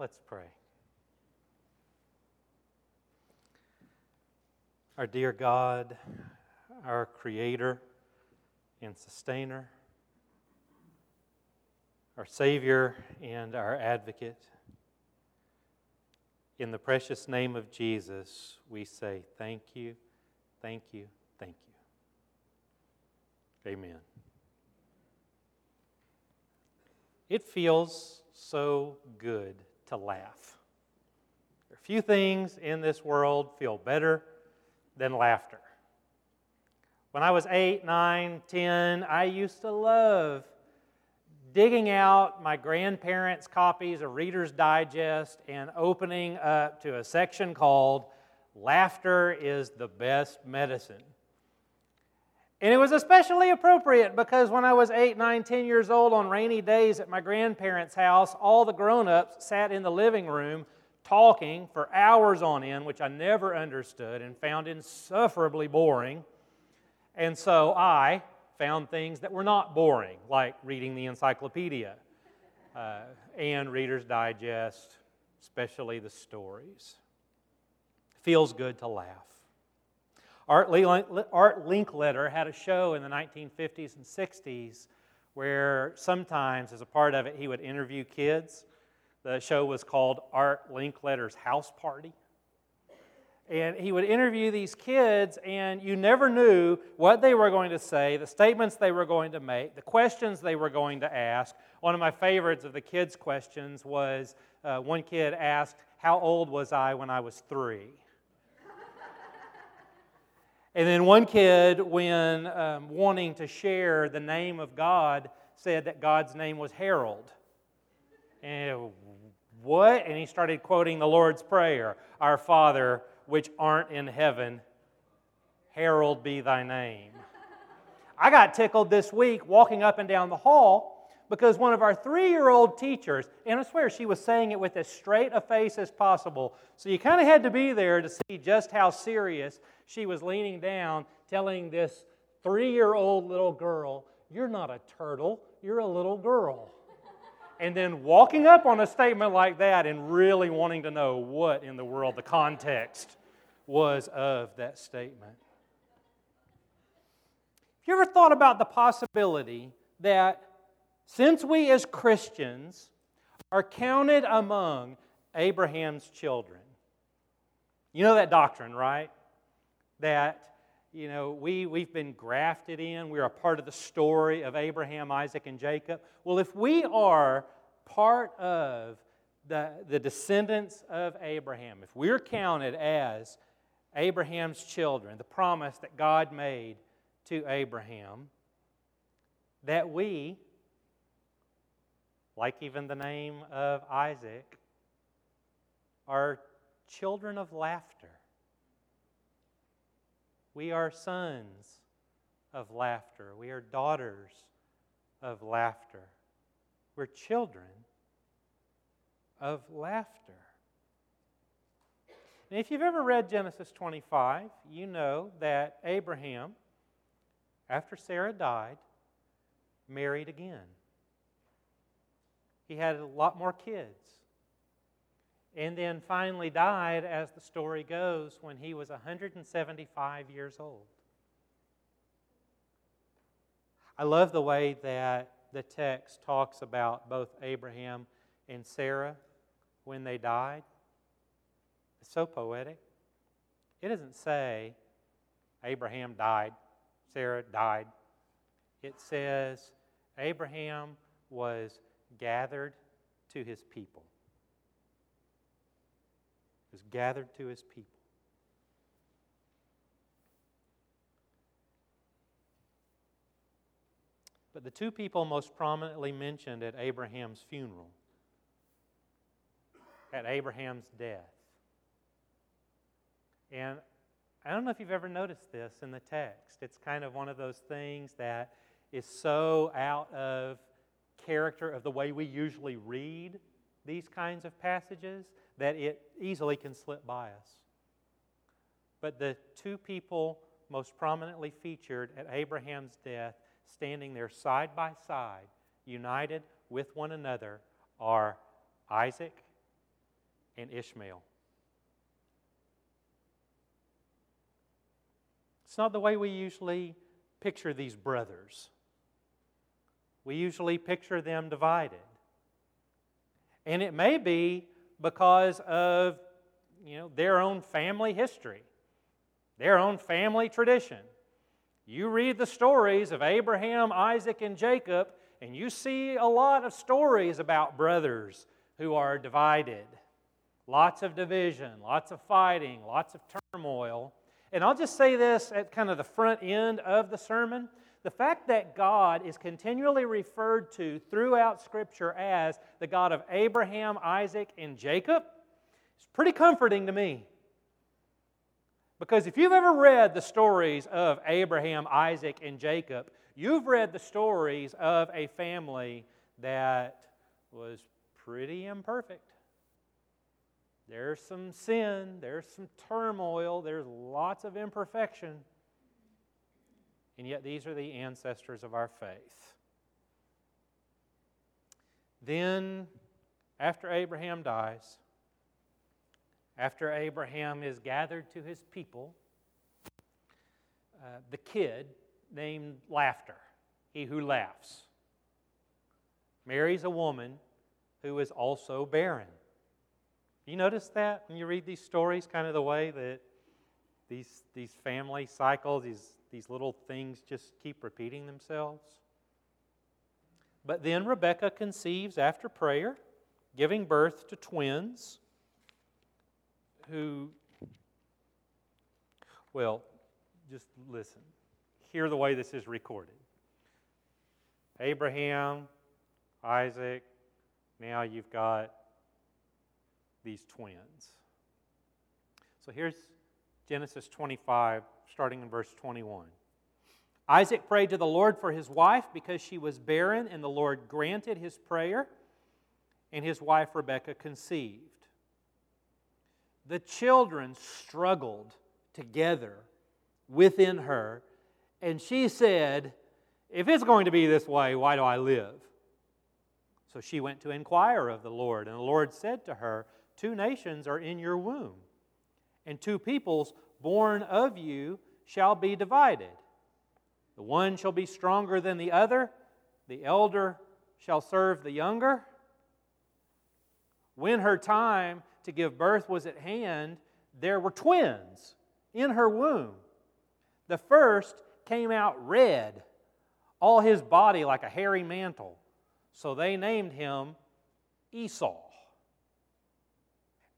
Let's pray. Our dear God, our Creator and Sustainer, our Savior and our Advocate, in the precious name of Jesus, we say thank you, thank you, thank you. Amen. It feels so good to laugh. There are few things in this world feel better than laughter. When I was eight, nine, ten, I used to love digging out my grandparents' copies of Reader's Digest and opening up to a section called Laughter is the Best Medicine. And it was especially appropriate because when I was eight, nine, ten years old on rainy days at my grandparents' house, all the grown ups sat in the living room talking for hours on end, which I never understood and found insufferably boring. And so I found things that were not boring, like reading the encyclopedia uh, and Reader's Digest, especially the stories. Feels good to laugh. Art, Linkletter had a show in the 1950s and 60s where sometimes, as a part of it, he would interview kids. The show was called Art Linkletter's House Party. And he would interview these kids, and you never knew what they were going to say, the statements they were going to make, the questions they were going to ask. One of my favorites of the kids' questions was uh, one kid asked, How old was I when I was three? And then one kid, when um, wanting to share the name of God, said that God's name was Harold. And what? And he started quoting the Lord's Prayer Our Father, which art in heaven, Harold be thy name. I got tickled this week walking up and down the hall because one of our three year old teachers, and I swear she was saying it with as straight a face as possible, so you kind of had to be there to see just how serious she was leaning down telling this three year old little girl, You're not a turtle, you're a little girl. and then walking up on a statement like that and really wanting to know what in the world the context was of that statement. Have you ever thought about the possibility that since we as Christians are counted among Abraham's children, you know that doctrine, right? That you know we, we've been grafted in. We're a part of the story of abraham isaac and jacob. Well if we are part of the, the descendants of abraham if we're counted as abraham's children the promise that god made to abraham that we like even the name of isaac are children of laughter we are sons of laughter. We are daughters of laughter. We're children of laughter. And if you've ever read Genesis 25, you know that Abraham, after Sarah died, married again. He had a lot more kids and then finally died, as the story goes, when he was 175 years old. I love the way that the text talks about both Abraham and Sarah when they died. It's so poetic. It doesn't say Abraham died, Sarah died. It says Abraham was gathered to his people was gathered to his people. But the two people most prominently mentioned at Abraham's funeral, at Abraham's death, and I don't know if you've ever noticed this in the text. It's kind of one of those things that is so out of character of the way we usually read these kinds of passages that it easily can slip by us. But the two people most prominently featured at Abraham's death, standing there side by side, united with one another, are Isaac and Ishmael. It's not the way we usually picture these brothers. We usually picture them divided. And it may be because of you know, their own family history, their own family tradition. You read the stories of Abraham, Isaac, and Jacob, and you see a lot of stories about brothers who are divided. Lots of division, lots of fighting, lots of turmoil. And I'll just say this at kind of the front end of the sermon. The fact that God is continually referred to throughout Scripture as the God of Abraham, Isaac, and Jacob is pretty comforting to me. Because if you've ever read the stories of Abraham, Isaac, and Jacob, you've read the stories of a family that was pretty imperfect. There's some sin, there's some turmoil, there's lots of imperfection. And yet, these are the ancestors of our faith. Then, after Abraham dies, after Abraham is gathered to his people, uh, the kid named Laughter, he who laughs, marries a woman who is also barren. You notice that when you read these stories, kind of the way that these, these family cycles, these, these little things just keep repeating themselves? But then Rebecca conceives after prayer, giving birth to twins who, well, just listen. Hear the way this is recorded Abraham, Isaac, now you've got these twins. So here's Genesis 25, starting in verse 21. Isaac prayed to the Lord for his wife because she was barren, and the Lord granted his prayer, and his wife Rebekah conceived. The children struggled together within her, and she said, If it's going to be this way, why do I live? So she went to inquire of the Lord, and the Lord said to her, Two nations are in your womb, and two peoples born of you shall be divided. The one shall be stronger than the other, the elder shall serve the younger. When her time to give birth was at hand, there were twins in her womb. The first came out red, all his body like a hairy mantle. So they named him Esau.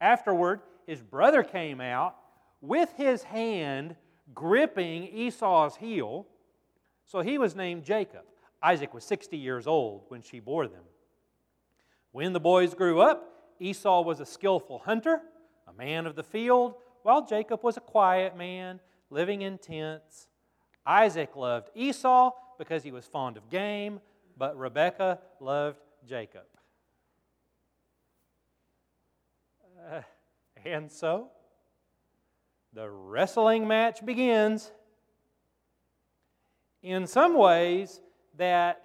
Afterward, his brother came out with his hand gripping Esau's heel. So he was named Jacob. Isaac was 60 years old when she bore them. When the boys grew up, Esau was a skillful hunter, a man of the field, while Jacob was a quiet man, living in tents. Isaac loved Esau because he was fond of game, but Rebekah loved Jacob. Uh, and so, the wrestling match begins. In some ways, that,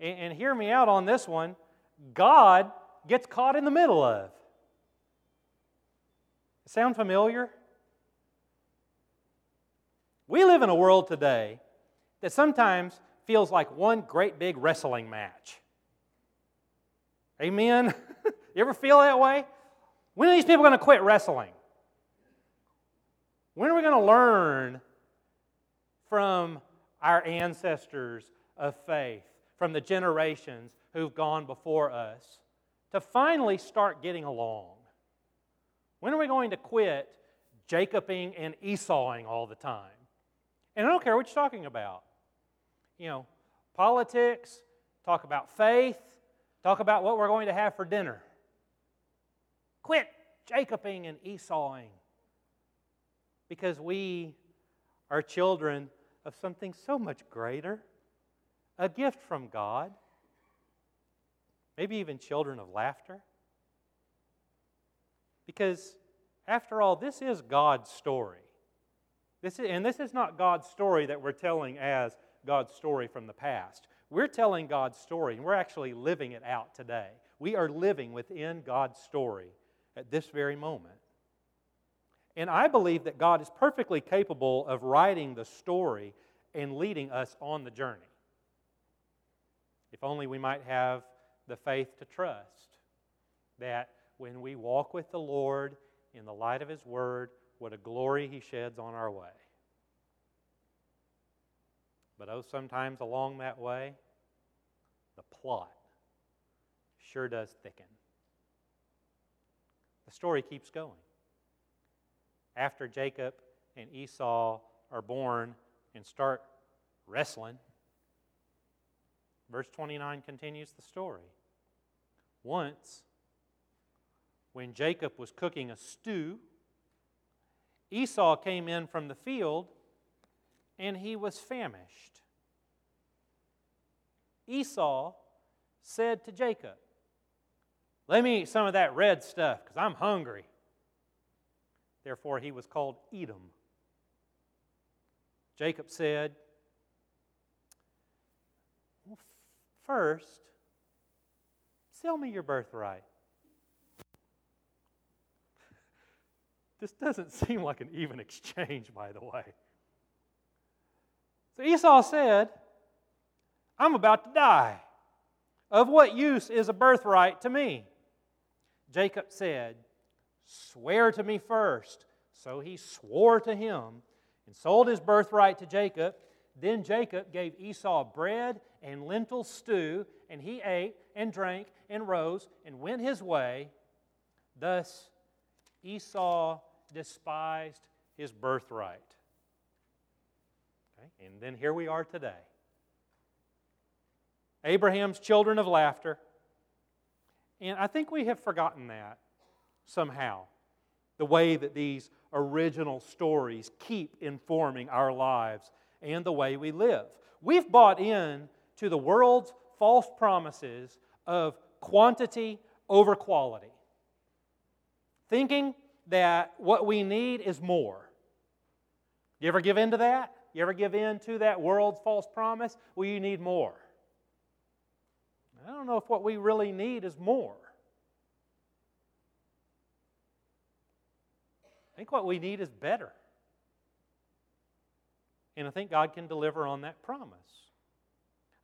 and hear me out on this one, God gets caught in the middle of. Sound familiar? We live in a world today that sometimes feels like one great big wrestling match. Amen? you ever feel that way? When are these people going to quit wrestling? When are we going to learn from our ancestors of faith, from the generations who've gone before us, to finally start getting along? When are we going to quit Jacobing and Esauing all the time? And I don't care what you're talking about. You know, politics, talk about faith, talk about what we're going to have for dinner. Quit Jacobing and Esauing because we are children of something so much greater a gift from God, maybe even children of laughter. Because, after all, this is God's story. This is, and this is not God's story that we're telling as God's story from the past. We're telling God's story, and we're actually living it out today. We are living within God's story at this very moment. And I believe that God is perfectly capable of writing the story and leading us on the journey. If only we might have the faith to trust that when we walk with the Lord in the light of His Word, what a glory He sheds on our way. But oh, sometimes along that way, the plot sure does thicken. The story keeps going. After Jacob and Esau are born and start wrestling, verse 29 continues the story. Once, when Jacob was cooking a stew, Esau came in from the field and he was famished. Esau said to Jacob, Let me eat some of that red stuff because I'm hungry. Therefore, he was called Edom. Jacob said, well, First, sell me your birthright. This doesn't seem like an even exchange, by the way. So Esau said, I'm about to die. Of what use is a birthright to me? Jacob said, Swear to me first. So he swore to him and sold his birthright to Jacob. Then Jacob gave Esau bread and lentil stew, and he ate and drank and rose and went his way. Thus Esau despised his birthright. Okay? And then here we are today. Abraham's children of laughter. And I think we have forgotten that somehow. The way that these original stories keep informing our lives and the way we live. We've bought in to the world's false promises of quantity over quality, thinking that what we need is more. You ever give in to that? You ever give in to that world's false promise? Well, you need more. I don't know if what we really need is more. I think what we need is better. And I think God can deliver on that promise.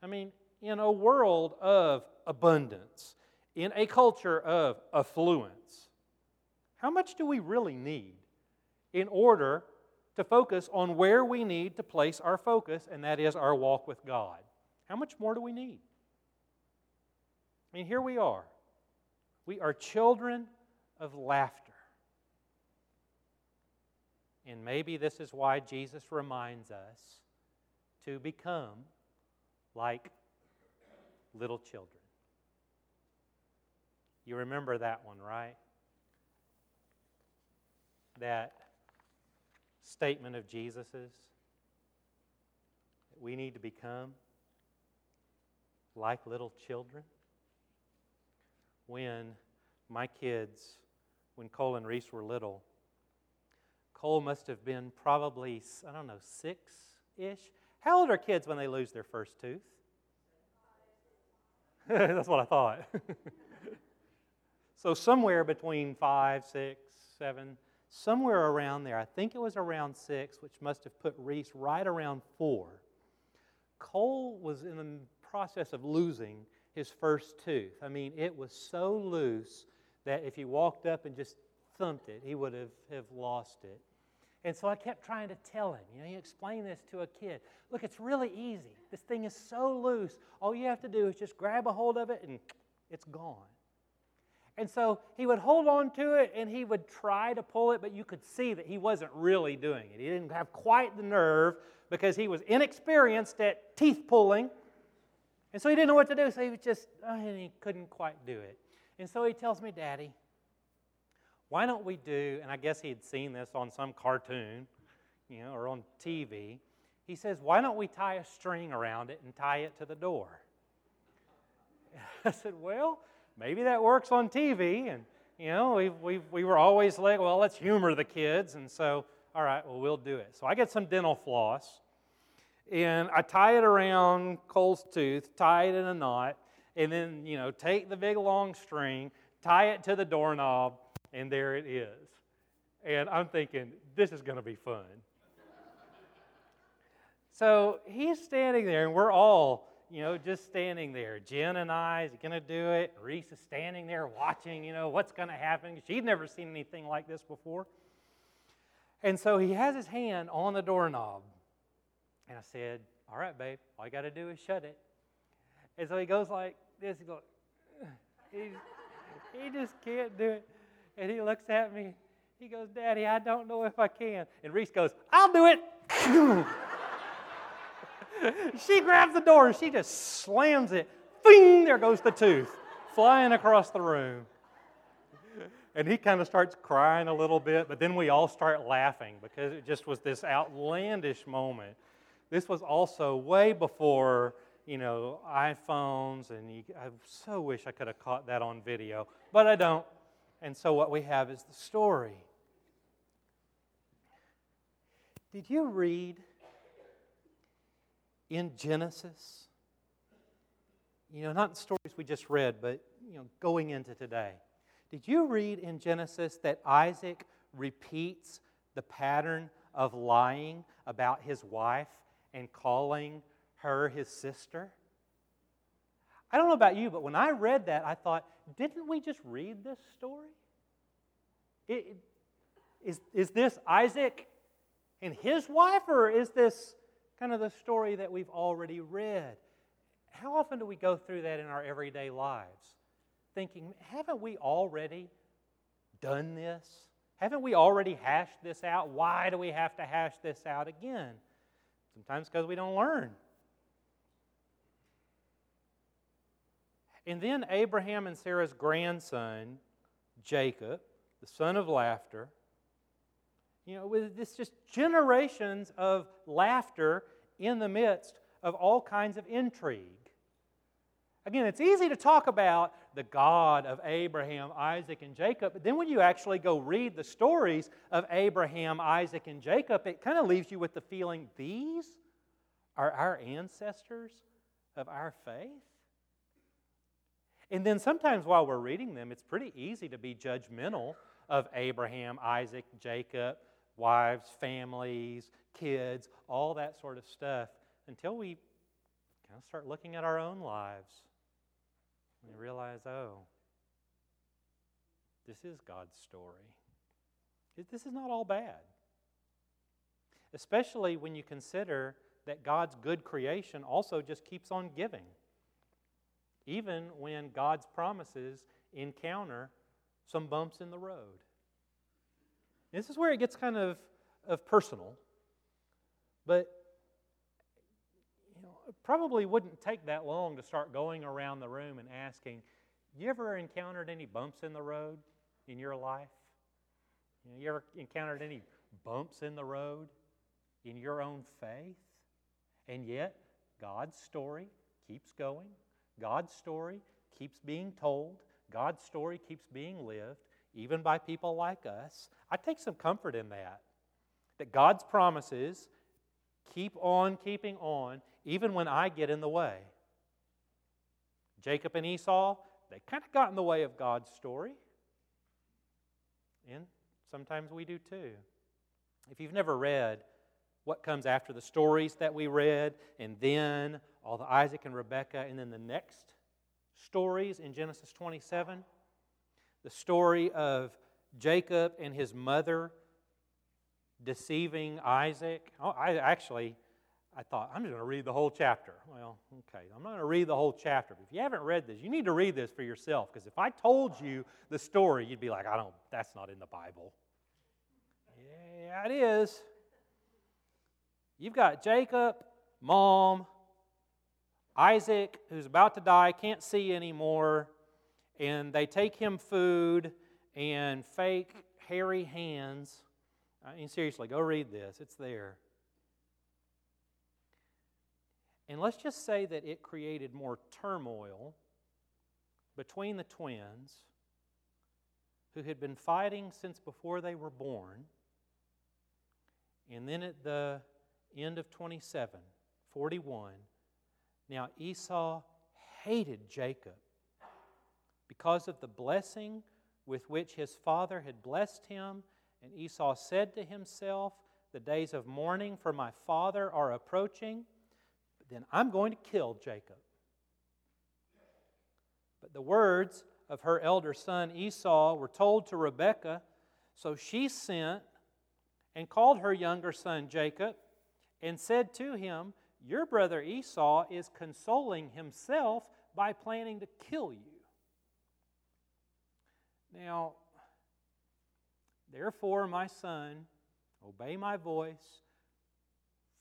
I mean, in a world of abundance, in a culture of affluence, how much do we really need in order to focus on where we need to place our focus, and that is our walk with God. How much more do we need? I mean, here we are. We are children of laughter. And maybe this is why Jesus reminds us to become like little children. You remember that one, right? That statement of Jesus's that we need to become like little children? When my kids, when Cole and Reese were little, Cole must have been probably, I don't know, six ish. How old are kids when they lose their first tooth? That's what I thought. so, somewhere between five, six, seven, somewhere around there, I think it was around six, which must have put Reese right around four. Cole was in the process of losing his first tooth. I mean, it was so loose that if he walked up and just thumped it, he would have, have lost it. And so I kept trying to tell him, you know, you explain this to a kid. Look, it's really easy. This thing is so loose. All you have to do is just grab a hold of it and it's gone. And so he would hold on to it and he would try to pull it, but you could see that he wasn't really doing it. He didn't have quite the nerve because he was inexperienced at teeth pulling. And so he didn't know what to do, so he was just, oh, and he couldn't quite do it. And so he tells me, Daddy, why don't we do, and I guess he had seen this on some cartoon, you know, or on TV. He says, why don't we tie a string around it and tie it to the door? I said, well, maybe that works on TV. And, you know, we, we, we were always like, well, let's humor the kids. And so, all right, well, we'll do it. So I get some dental floss and I tie it around Cole's tooth, tie it in a knot, and then, you know, take the big long string, tie it to the doorknob, and there it is. And I'm thinking, this is going to be fun. so he's standing there, and we're all, you know, just standing there. Jen and I is going to do it. Reese is standing there watching, you know, what's going to happen. She'd never seen anything like this before. And so he has his hand on the doorknob. And I said, All right, babe, all you got to do is shut it. And so he goes like this. He goes, he, just can't do it. And he looks at me. He goes, Daddy, I don't know if I can. And Reese goes, I'll do it. she grabs the door and she just slams it. Bing! There goes the tooth flying across the room. And he kind of starts crying a little bit, but then we all start laughing because it just was this outlandish moment. This was also way before, you know, iPhones, and you, I so wish I could have caught that on video, but I don't. And so what we have is the story. Did you read in Genesis? You know, not the stories we just read, but you know, going into today. Did you read in Genesis that Isaac repeats the pattern of lying about his wife and calling her his sister? I don't know about you, but when I read that, I thought, didn't we just read this story? It, is, is this Isaac and his wife, or is this kind of the story that we've already read? How often do we go through that in our everyday lives? Thinking, haven't we already done this? Haven't we already hashed this out? Why do we have to hash this out again? Sometimes because we don't learn. And then Abraham and Sarah's grandson, Jacob, the son of laughter, you know, with this just generations of laughter in the midst of all kinds of intrigue. Again, it's easy to talk about the God of Abraham, Isaac, and Jacob, but then when you actually go read the stories of Abraham, Isaac, and Jacob, it kind of leaves you with the feeling these are our ancestors of our faith? And then sometimes while we're reading them, it's pretty easy to be judgmental of Abraham, Isaac, Jacob, wives, families, kids, all that sort of stuff until we kind of start looking at our own lives and realize, oh, this is God's story. This is not all bad. Especially when you consider that God's good creation also just keeps on giving. Even when God's promises encounter some bumps in the road. This is where it gets kind of, of personal. But you know, probably wouldn't take that long to start going around the room and asking, you ever encountered any bumps in the road in your life? You, know, you ever encountered any bumps in the road in your own faith? And yet, God's story keeps going. God's story keeps being told. God's story keeps being lived, even by people like us. I take some comfort in that. That God's promises keep on keeping on, even when I get in the way. Jacob and Esau, they kind of got in the way of God's story. And sometimes we do too. If you've never read what comes after the stories that we read, and then all the Isaac and Rebekah, and then the next stories in Genesis 27. The story of Jacob and his mother deceiving Isaac. Oh, I actually, I thought, I'm just going to read the whole chapter. Well, okay, I'm not going to read the whole chapter. But if you haven't read this, you need to read this for yourself. Because if I told you the story, you'd be like, I don't, that's not in the Bible. Yeah, it is. You've got Jacob, mom, Isaac, who's about to die, can't see anymore, and they take him food and fake hairy hands. I mean, seriously, go read this, it's there. And let's just say that it created more turmoil between the twins who had been fighting since before they were born. And then at the end of 27, 41. Now Esau hated Jacob because of the blessing with which his father had blessed him. And Esau said to himself, The days of mourning for my father are approaching, then I'm going to kill Jacob. But the words of her elder son Esau were told to Rebekah, so she sent and called her younger son Jacob and said to him, Your brother Esau is consoling himself by planning to kill you. Now, therefore, my son, obey my voice,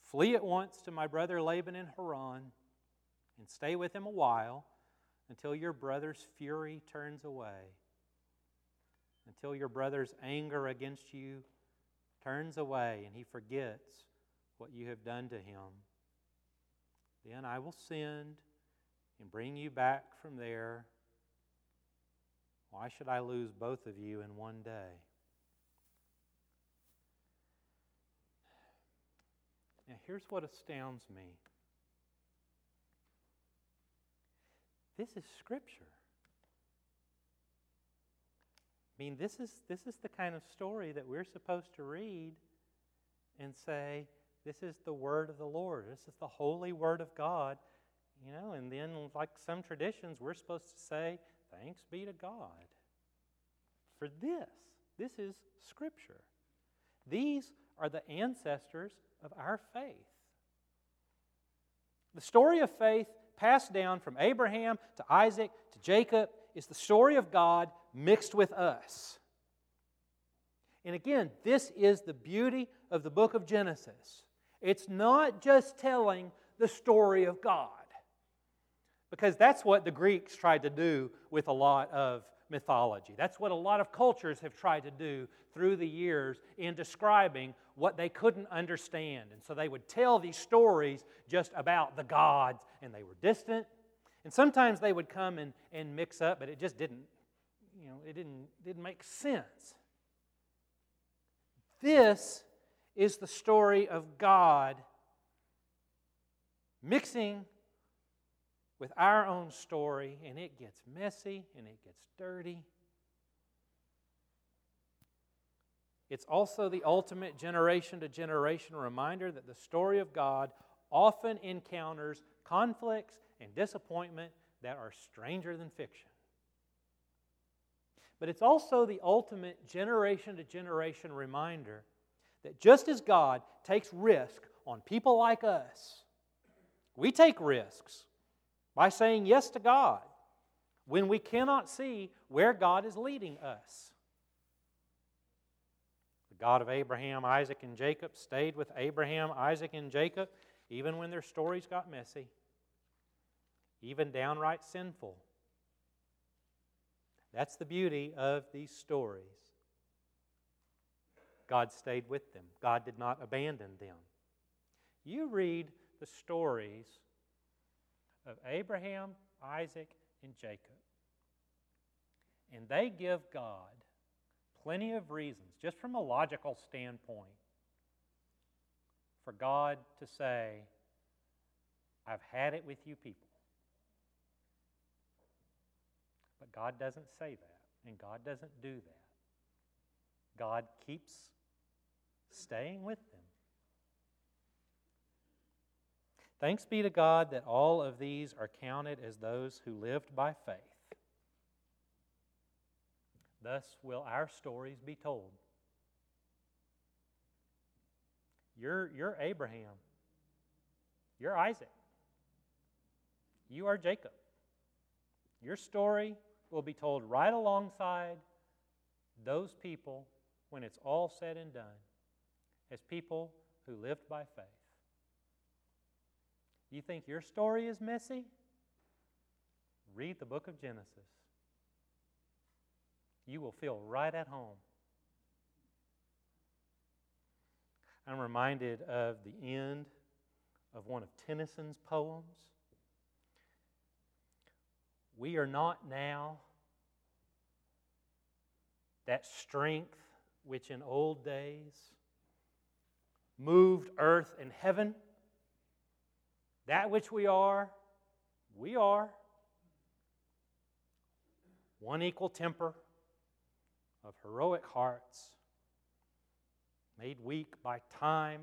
flee at once to my brother Laban in Haran, and stay with him a while until your brother's fury turns away, until your brother's anger against you turns away and he forgets what you have done to him. Then I will send and bring you back from there. Why should I lose both of you in one day? Now, here's what astounds me this is Scripture. I mean, this is, this is the kind of story that we're supposed to read and say, this is the word of the Lord. This is the holy word of God. You know, and then, like some traditions, we're supposed to say, thanks be to God for this. This is Scripture. These are the ancestors of our faith. The story of faith passed down from Abraham to Isaac to Jacob is the story of God mixed with us. And again, this is the beauty of the book of Genesis. It's not just telling the story of God, because that's what the Greeks tried to do with a lot of mythology. That's what a lot of cultures have tried to do through the years in describing what they couldn't understand. And so they would tell these stories just about the gods, and they were distant. And sometimes they would come and, and mix up, but it just didn't, you know, it didn't, didn't make sense. This is the story of God mixing with our own story, and it gets messy and it gets dirty. It's also the ultimate generation to generation reminder that the story of God often encounters conflicts and disappointment that are stranger than fiction. But it's also the ultimate generation to generation reminder that just as God takes risk on people like us, we take risks by saying yes to God when we cannot see where God is leading us. The God of Abraham, Isaac, and Jacob stayed with Abraham, Isaac, and Jacob even when their stories got messy, even downright sinful. That's the beauty of these stories. God stayed with them, God did not abandon them. You read the stories of Abraham, Isaac, and Jacob. And they give God plenty of reasons, just from a logical standpoint, for God to say, I've had it with you people. But God doesn't say that, and God doesn't do that. God keeps staying with them. Thanks be to God that all of these are counted as those who lived by faith. Thus will our stories be told. You're, you're Abraham. You're Isaac. You are Jacob. Your story will be told right alongside those people when it's all said and done as people who lived by faith. You think your story is messy? Read the book of Genesis. You will feel right at home. I'm reminded of the end of one of Tennyson's poems. We are not now that strength which in old days moved earth and heaven. That which we are, we are. one equal temper, of heroic hearts, made weak by time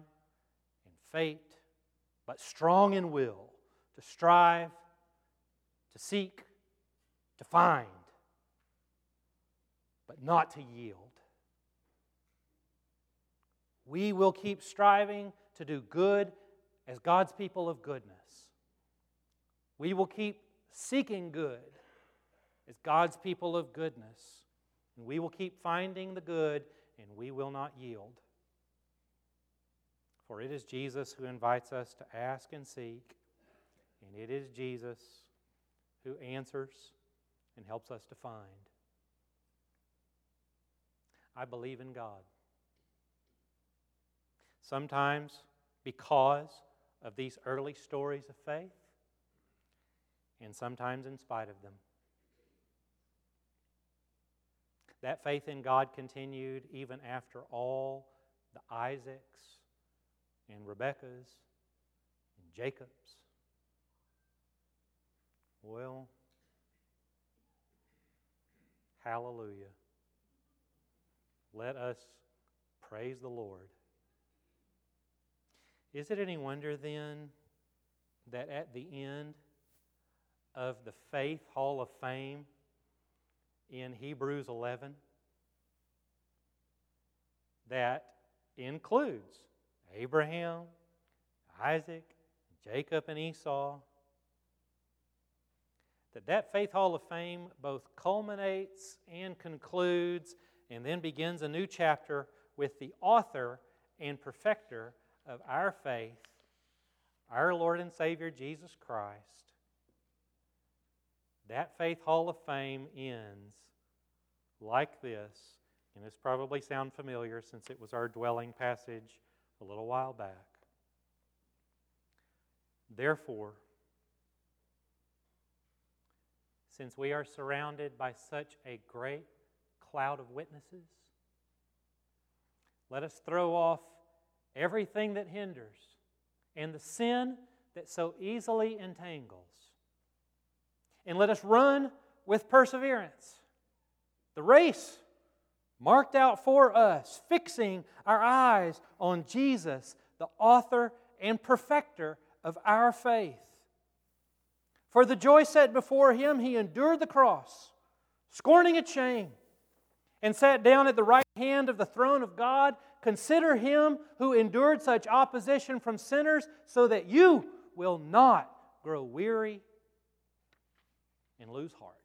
and fate, but strong in will to strive, to seek, to find, but not to yield. We will keep striving to do good as God's people of goodness. We will keep seeking good as God's people of goodness. And we will keep finding the good and we will not yield. For it is Jesus who invites us to ask and seek, and it is Jesus who answers and helps us to find. I believe in God. Sometimes because of these early stories of faith, and sometimes in spite of them. That faith in God continued even after all the Isaacs and Rebekahs and Jacobs. Well, hallelujah. Let us praise the Lord. Is it any wonder then that at the end of the Faith Hall of Fame in Hebrews 11, that includes Abraham, Isaac, Jacob, and Esau, that that Faith Hall of Fame both culminates and concludes and then begins a new chapter with the author and perfecter of our faith, our Lord and Savior Jesus Christ, that Faith Hall of Fame ends like this, and this probably sound familiar since it was our dwelling passage a little while back. Therefore, since we are surrounded by such a great cloud of witnesses, let us throw off everything that hinders, and the sin that so easily entangles. And let us run with perseverance the race marked out for us, fixing our eyes on Jesus, the author and perfecter of our faith. For the joy set before him, he endured the cross, scorning its shame, and sat down at the right hand of the throne of God Consider him who endured such opposition from sinners so that you will not grow weary and lose heart.